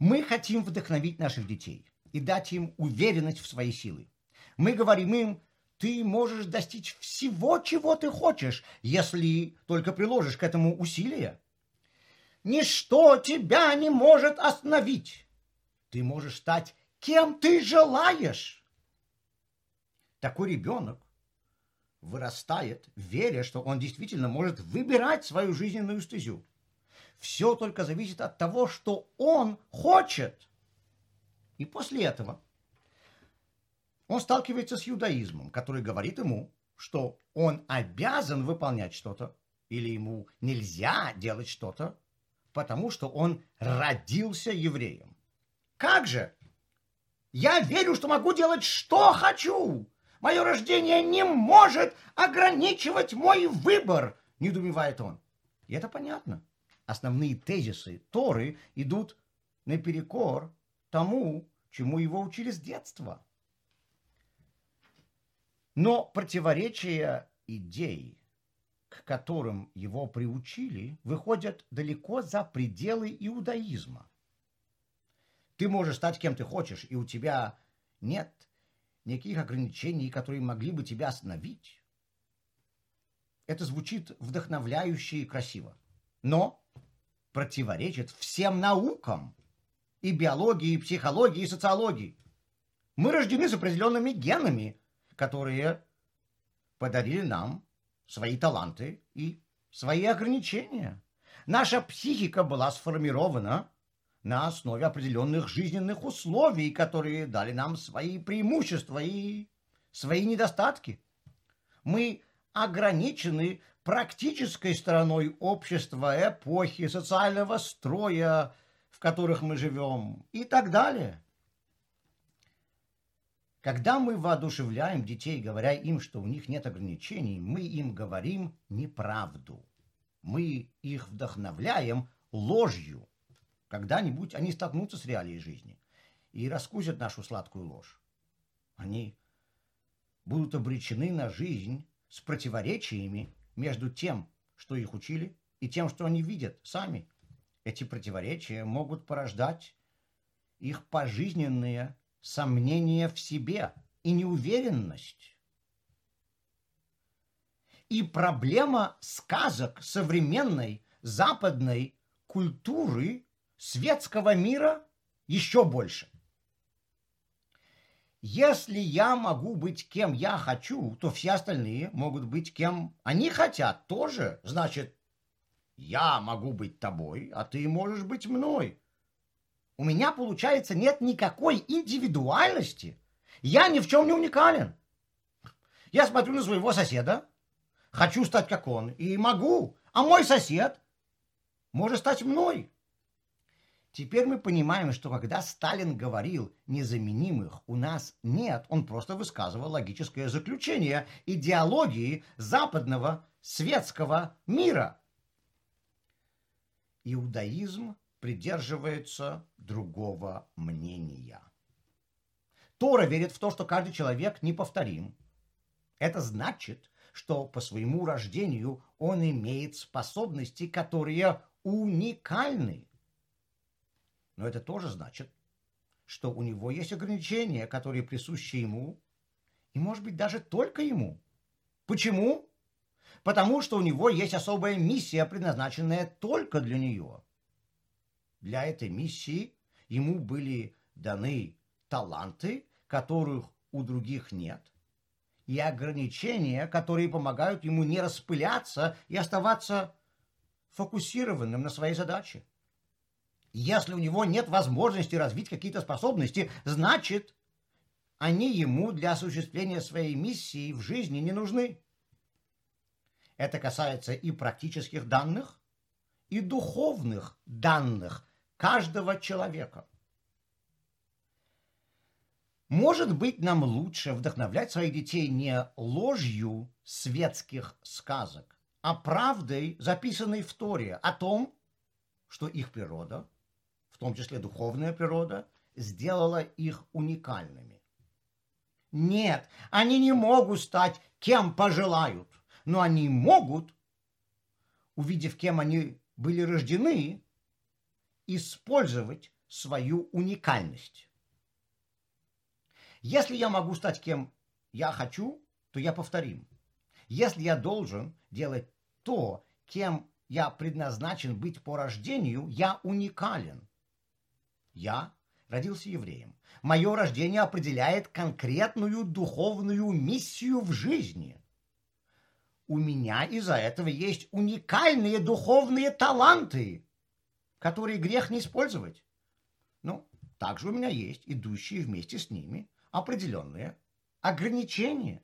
Мы хотим вдохновить наших детей и дать им уверенность в свои силы. Мы говорим им, ты можешь достичь всего, чего ты хочешь, если только приложишь к этому усилия. Ничто тебя не может остановить. Ты можешь стать кем ты желаешь. Такой ребенок вырастает, веря, что он действительно может выбирать свою жизненную стезю. Все только зависит от того, что он хочет. И после этого он сталкивается с юдаизмом, который говорит ему, что он обязан выполнять что-то, или ему нельзя делать что-то, потому что он родился евреем. Как же? Я верю, что могу делать, что хочу. Мое рождение не может ограничивать мой выбор, недоумевает он. И это понятно. Основные тезисы Торы идут наперекор тому, чему его учили с детства. Но противоречия идей, к которым его приучили, выходят далеко за пределы иудаизма. Ты можешь стать кем ты хочешь, и у тебя нет никаких ограничений, которые могли бы тебя остановить. Это звучит вдохновляюще и красиво, но противоречит всем наукам и биологии, и психологии, и социологии. Мы рождены с определенными генами, которые подарили нам свои таланты и свои ограничения. Наша психика была сформирована на основе определенных жизненных условий, которые дали нам свои преимущества и свои недостатки. Мы ограничены практической стороной общества, эпохи, социального строя, в которых мы живем и так далее. Когда мы воодушевляем детей, говоря им, что у них нет ограничений, мы им говорим неправду. Мы их вдохновляем ложью. Когда-нибудь они столкнутся с реалией жизни и раскусят нашу сладкую ложь. Они будут обречены на жизнь с противоречиями между тем, что их учили, и тем, что они видят сами. Эти противоречия могут порождать их пожизненные сомнения в себе и неуверенность. И проблема сказок современной западной культуры светского мира еще больше. Если я могу быть кем я хочу, то все остальные могут быть кем они хотят тоже. Значит, я могу быть тобой, а ты можешь быть мной. У меня, получается, нет никакой индивидуальности. Я ни в чем не уникален. Я смотрю на своего соседа, хочу стать как он, и могу. А мой сосед может стать мной. Теперь мы понимаем, что когда Сталин говорил «незаменимых у нас нет», он просто высказывал логическое заключение идеологии западного светского мира. Иудаизм придерживается другого мнения. Тора верит в то, что каждый человек неповторим. Это значит, что по своему рождению он имеет способности, которые уникальны. Но это тоже значит, что у него есть ограничения, которые присущи ему, и, может быть, даже только ему. Почему? Потому что у него есть особая миссия, предназначенная только для нее. Для этой миссии ему были даны таланты, которых у других нет, и ограничения, которые помогают ему не распыляться и оставаться фокусированным на своей задаче. Если у него нет возможности развить какие-то способности, значит, они ему для осуществления своей миссии в жизни не нужны. Это касается и практических данных, и духовных данных каждого человека. Может быть, нам лучше вдохновлять своих детей не ложью светских сказок, а правдой, записанной в Торе, о том, что их природа – том числе духовная природа, сделала их уникальными. Нет, они не могут стать кем пожелают, но они могут, увидев, кем они были рождены, использовать свою уникальность. Если я могу стать кем я хочу, то я повторим. Если я должен делать то, кем я предназначен быть по рождению, я уникален. Я родился евреем. Мое рождение определяет конкретную духовную миссию в жизни. У меня из-за этого есть уникальные духовные таланты, которые грех не использовать. Ну, также у меня есть идущие вместе с ними определенные ограничения.